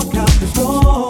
walk out the door.